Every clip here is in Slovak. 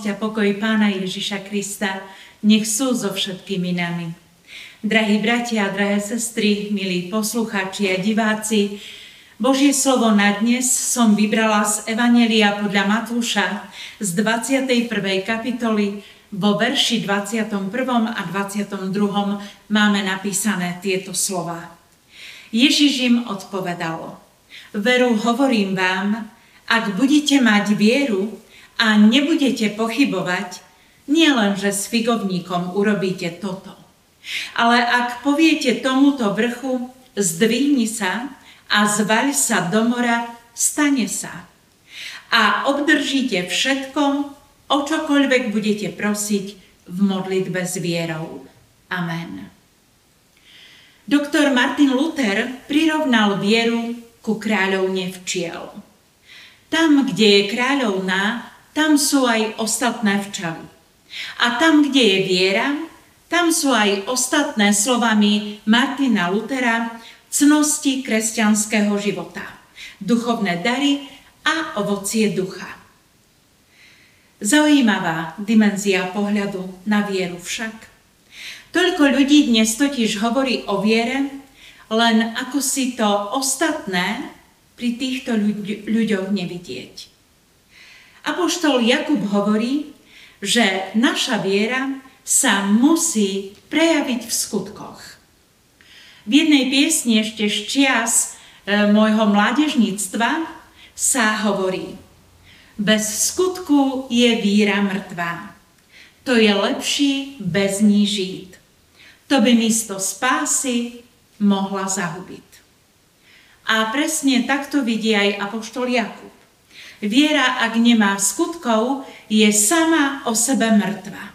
Milosť a pokoj Pána Ježiša Krista nech sú so všetkými nami. Drahí bratia drahé sestry, milí poslucháči a diváci, Božie slovo na dnes som vybrala z Evanelia podľa Matúša z 21. kapitoly vo verši 21. a 22. máme napísané tieto slova. Ježiš im odpovedal, veru hovorím vám, ak budete mať vieru, a nebudete pochybovať, nielen, že s figovníkom urobíte toto, ale ak poviete tomuto vrchu, zdvihni sa a zvaľ sa do mora, stane sa. A obdržíte všetko, o čokoľvek budete prosiť v modlitbe s vierou. Amen. Doktor Martin Luther prirovnal vieru ku kráľovne včiel. Tam, kde je kráľovná, tam sú aj ostatné včely. A tam, kde je viera, tam sú aj ostatné slovami Martina Lutera cnosti kresťanského života, duchovné dary a ovocie ducha. Zaujímavá dimenzia pohľadu na vieru však. Toľko ľudí dnes totiž hovorí o viere, len ako si to ostatné pri týchto ľuďoch nevidieť. Apoštol Jakub hovorí, že naša viera sa musí prejaviť v skutkoch. V jednej piesni ešte z čias e, môjho mládežníctva sa hovorí Bez skutku je víra mŕtvá. To je lepší bez ní žiť. To by místo spásy mohla zahubiť. A presne takto vidí aj Apoštol Jakub. Viera, ak nemá skutkov, je sama o sebe mŕtva.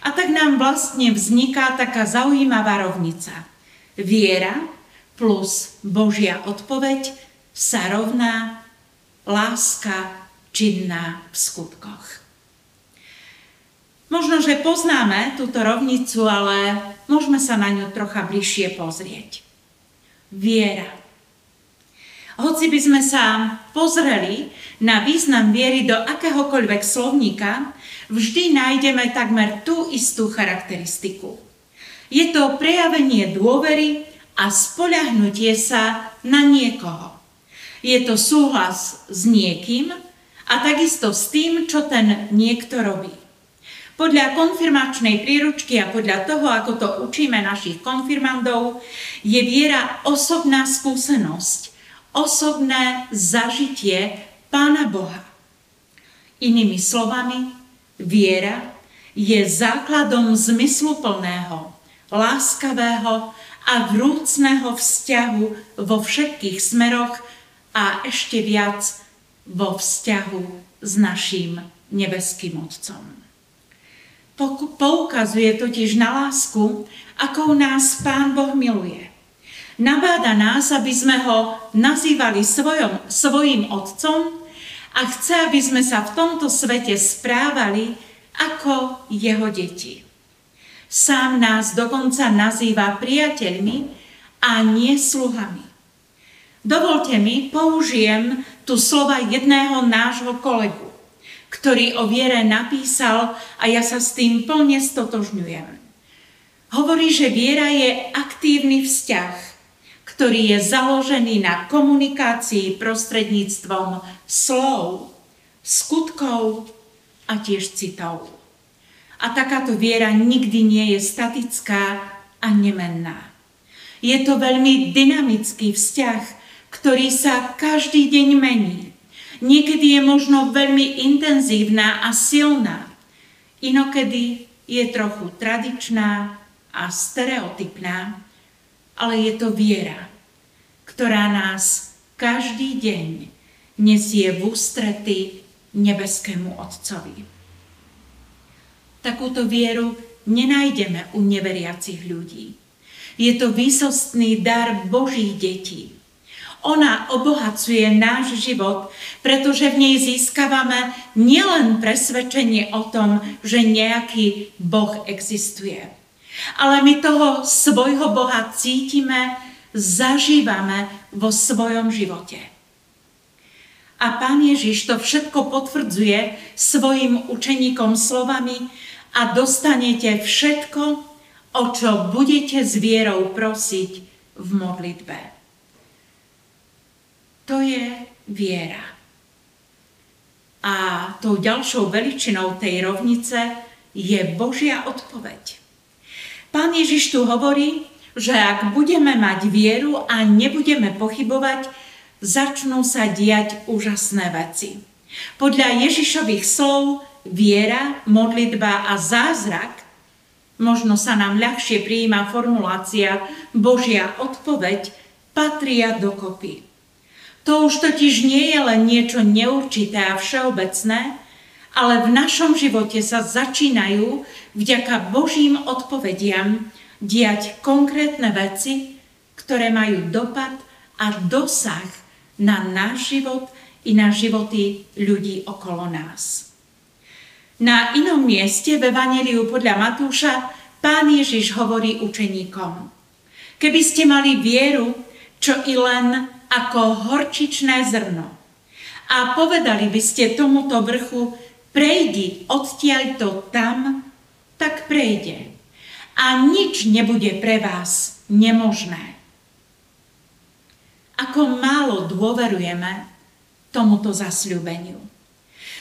A tak nám vlastne vzniká taká zaujímavá rovnica. Viera plus Božia odpoveď sa rovná láska činná v skutkoch. Možno, že poznáme túto rovnicu, ale môžeme sa na ňu trocha bližšie pozrieť. Viera hoci by sme sa pozreli na význam viery do akéhokoľvek slovníka, vždy nájdeme takmer tú istú charakteristiku. Je to prejavenie dôvery a spoľahnutie sa na niekoho. Je to súhlas s niekým a takisto s tým, čo ten niekto robí. Podľa konfirmačnej príručky a podľa toho, ako to učíme našich konfirmandov, je viera osobná skúsenosť, osobné zažitie Pána Boha. Inými slovami, viera je základom zmysluplného, láskavého a vrúcného vzťahu vo všetkých smeroch a ešte viac vo vzťahu s naším nebeským Otcom. Poukazuje totiž na lásku, akou nás Pán Boh miluje. Nabáda nás, aby sme ho nazývali svojom, svojim otcom a chce, aby sme sa v tomto svete správali ako jeho deti. Sám nás dokonca nazýva priateľmi a nie sluhami. Dovolte mi, použijem tu slova jedného nášho kolegu, ktorý o viere napísal a ja sa s tým plne stotožňujem. Hovorí, že viera je aktívny vzťah, ktorý je založený na komunikácii prostredníctvom slov, skutkov a tiež citov. A takáto viera nikdy nie je statická a nemenná. Je to veľmi dynamický vzťah, ktorý sa každý deň mení. Niekedy je možno veľmi intenzívna a silná. Inokedy je trochu tradičná a stereotypná ale je to viera, ktorá nás každý deň nesie v ústrety nebeskému Otcovi. Takúto vieru nenájdeme u neveriacich ľudí. Je to výsostný dar Božích detí. Ona obohacuje náš život, pretože v nej získavame nielen presvedčenie o tom, že nejaký Boh existuje, ale my toho svojho Boha cítime, zažívame vo svojom živote. A pán Ježiš to všetko potvrdzuje svojim učeníkom slovami a dostanete všetko, o čo budete s vierou prosiť v modlitbe. To je viera. A tou ďalšou veličinou tej rovnice je Božia odpoveď. Pán Ježiš tu hovorí, že ak budeme mať vieru a nebudeme pochybovať, začnú sa diať úžasné veci. Podľa Ježišových slov viera, modlitba a zázrak, možno sa nám ľahšie prijíma formulácia Božia odpoveď, patria dokopy. To už totiž nie je len niečo neurčité a všeobecné, ale v našom živote sa začínajú vďaka Božím odpovediam diať konkrétne veci, ktoré majú dopad a dosah na náš život i na životy ľudí okolo nás. Na inom mieste v Evangeliu podľa Matúša pán Ježiš hovorí učeníkom. Keby ste mali vieru, čo i len ako horčičné zrno. A povedali by ste tomuto vrchu, prejdi to tam, tak prejde. A nič nebude pre vás nemožné. Ako málo dôverujeme tomuto zasľúbeniu.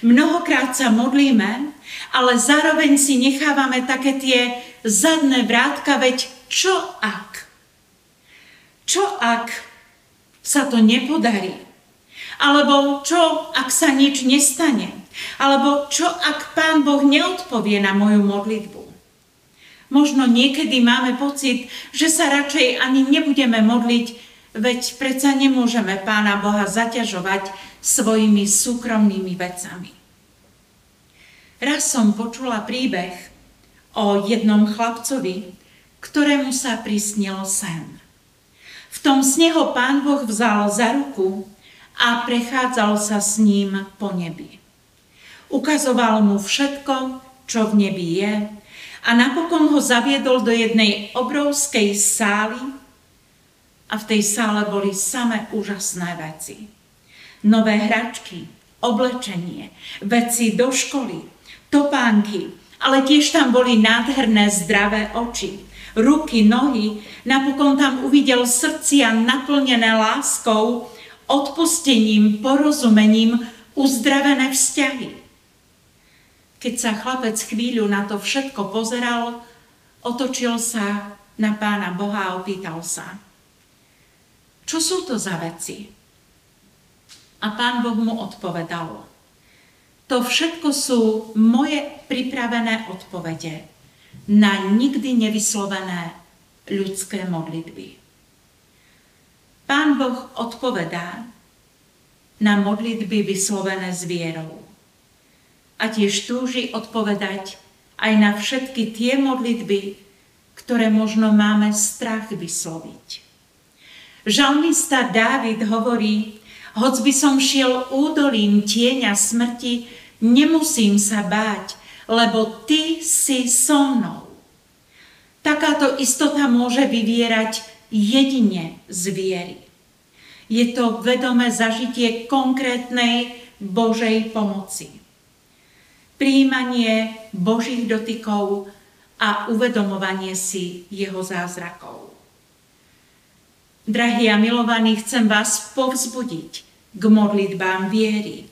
Mnohokrát sa modlíme, ale zároveň si nechávame také tie zadné vrátka, veď čo ak? Čo ak sa to nepodarí? Alebo čo, ak sa nič nestane? Alebo čo, ak Pán Boh neodpovie na moju modlitbu? Možno niekedy máme pocit, že sa radšej ani nebudeme modliť, veď predsa nemôžeme Pána Boha zaťažovať svojimi súkromnými vecami. Raz som počula príbeh o jednom chlapcovi, ktorému sa prisnil sen. V tom sne ho pán Boh vzal za ruku a prechádzal sa s ním po nebi. Ukazoval mu všetko, čo v nebi je a napokon ho zaviedol do jednej obrovskej sály a v tej sále boli samé úžasné veci. Nové hračky, oblečenie, veci do školy, topánky, ale tiež tam boli nádherné zdravé oči, ruky, nohy, napokon tam uvidel srdcia naplnené láskou, odpustením, porozumením, uzdravené vzťahy. Keď sa chlapec chvíľu na to všetko pozeral, otočil sa na pána Boha a opýtal sa, čo sú to za veci? A pán Boh mu odpovedal, to všetko sú moje pripravené odpovede na nikdy nevyslovené ľudské modlitby. Pán Boh odpovedá na modlitby vyslovené s vierou. A tiež túži odpovedať aj na všetky tie modlitby, ktoré možno máme strach vysloviť. Žalmista Dávid hovorí, hoc by som šiel údolím tieňa smrti, nemusím sa báť, lebo ty si so mnou. Takáto istota môže vyvierať jedine z viery. Je to vedomé zažitie konkrétnej Božej pomoci. Príjmanie Božích dotykov a uvedomovanie si jeho zázrakov. Drahí a milovaní, chcem vás povzbudiť k modlitbám viery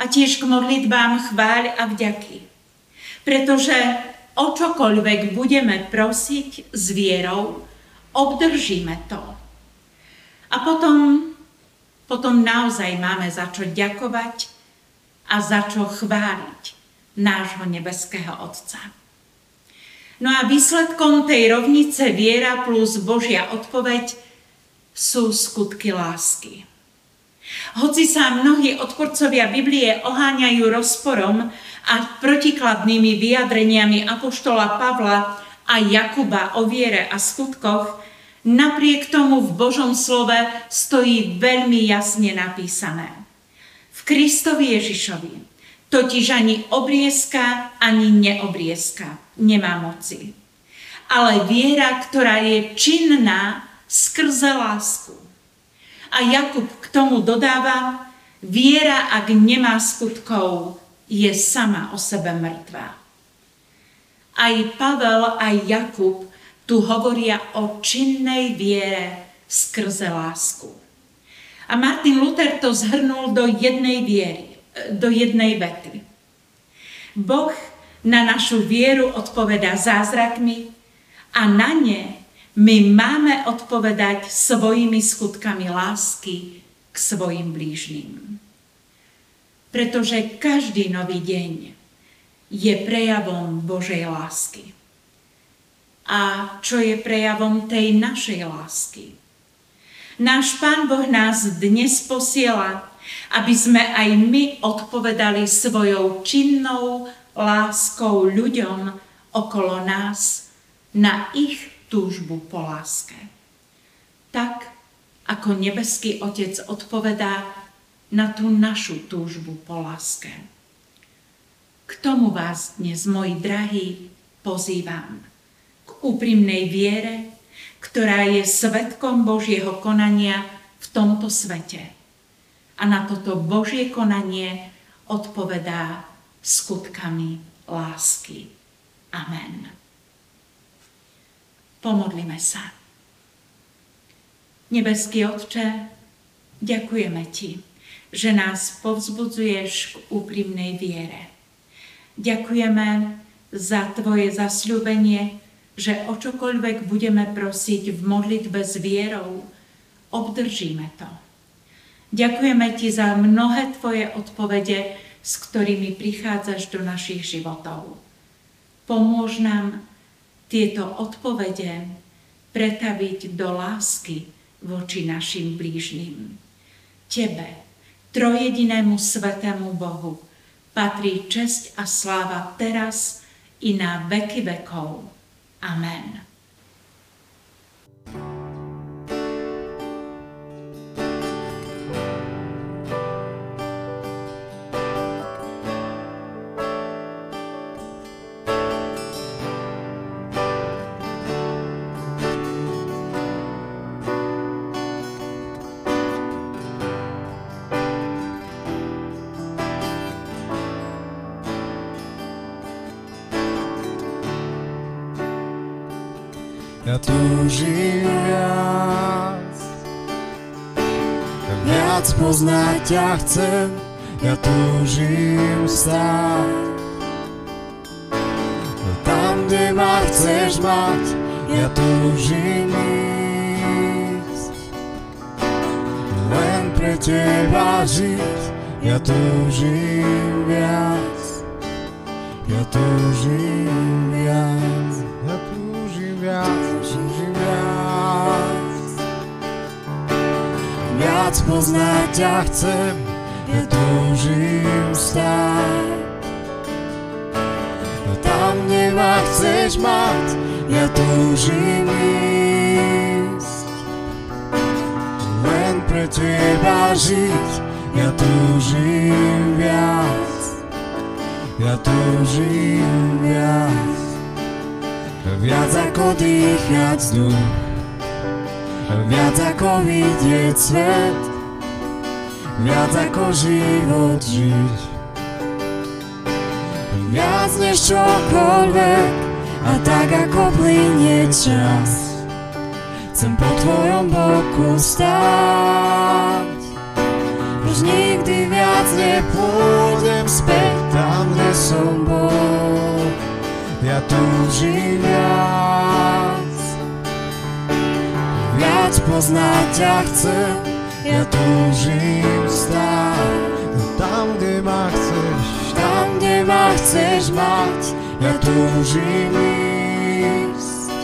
a tiež k modlitbám chváľ a vďaky pretože o čokoľvek budeme prosiť s vierou, obdržíme to. A potom, potom naozaj máme za čo ďakovať a za čo chváliť nášho nebeského Otca. No a výsledkom tej rovnice viera plus Božia odpoveď sú skutky lásky. Hoci sa mnohí odporcovia Biblie oháňajú rozporom a protikladnými vyjadreniami Apoštola Pavla a Jakuba o viere a skutkoch, napriek tomu v Božom slove stojí veľmi jasne napísané. V Kristovi Ježišovi totiž ani obriezka, ani neobriezka nemá moci. Ale viera, ktorá je činná skrze lásku. A Jakub k tomu dodáva, Viera, ak nemá skutkov, je sama o sebe mŕtva. Aj Pavel, aj Jakub tu hovoria o činnej viere skrze lásku. A Martin Luther to zhrnul do jednej viery, do jednej vety. Boh na našu vieru odpovedá zázrakmi a na ne my máme odpovedať svojimi skutkami lásky k svojim blížnym. Pretože každý nový deň je prejavom Božej lásky. A čo je prejavom tej našej lásky? Náš Pán Boh nás dnes posiela, aby sme aj my odpovedali svojou činnou láskou ľuďom okolo nás na ich túžbu po láske. Tak, ako nebeský Otec odpovedá na tú našu túžbu po láske. K tomu vás dnes, moji drahí, pozývam. K úprimnej viere, ktorá je svetkom Božieho konania v tomto svete. A na toto Božie konanie odpovedá skutkami lásky. Amen. Pomodlime sa. Nebeský Otče, ďakujeme Ti, že nás povzbudzuješ k úprimnej viere. Ďakujeme za Tvoje zasľúbenie, že o čokoľvek budeme prosiť v modlitbe s vierou, obdržíme to. Ďakujeme Ti za mnohé Tvoje odpovede, s ktorými prichádzaš do našich životov. Pomôž nám tieto odpovede pretaviť do lásky voči našim blížnym. Tebe, trojedinému svetému Bohu, patrí česť a sláva teraz i na veky vekov. Amen. Ja túžim viac, viac poznať ťa chcem, ja túžim stáť. Tam, kde ma chceš mať, ja túžim ísť. Len pre teba žiť, ja túžim viac, ja túžim viac, ja túžim viac. Viac poznať ťa chcem, ja túžim stáť. No tam, kde ma chceš mať, ja túžim ísť. Len pre teba žiť, ja túžim viac. Ja túžim viac. Viac ako dýchať vzduch, Viac ako vidieť svet, viac ako život žiť. Viac než čokoľvek a tak ako plinie čas. Chcem po tvojom boku stáť. Už nikdy viac nepôjdem späť tam, kde som bol. Ja túžim viac viac poznať ťa chcem, ja túžim stáť. Tam, kde ma chceš, tam, kde ma chceš mať, ja túžim ísť.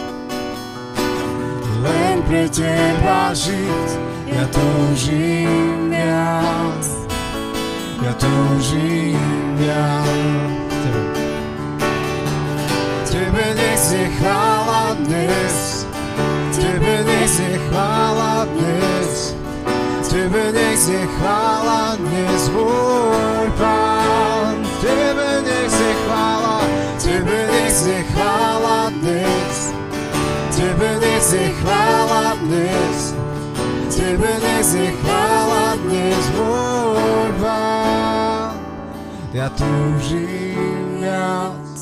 Len pre teba žiť, ja túžim viac, ja túžim viac. Tebe nech je chvála dnes, nech je chvála dnes, Tebe nech je chvála dnes, môj Pán. Tebe nech je chvála, Tebe nech je chvála dnes, Tebe nech je chvála dnes, Tebe nech je chvála dnes, môj Pán. Ja túžim viac,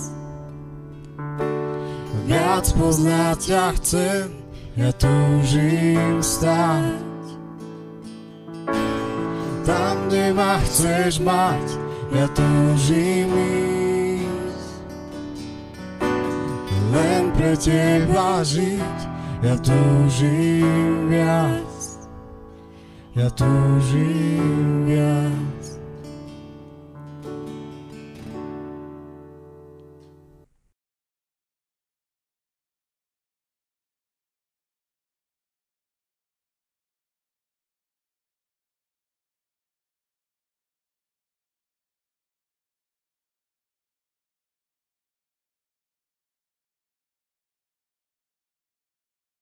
viac poznať ťa chcem, ja túžim stáť. Tam, kde ma chceš mať, ja túžim ísť. Len pre teba žiť, ja túžim viac. Ja túžim viac.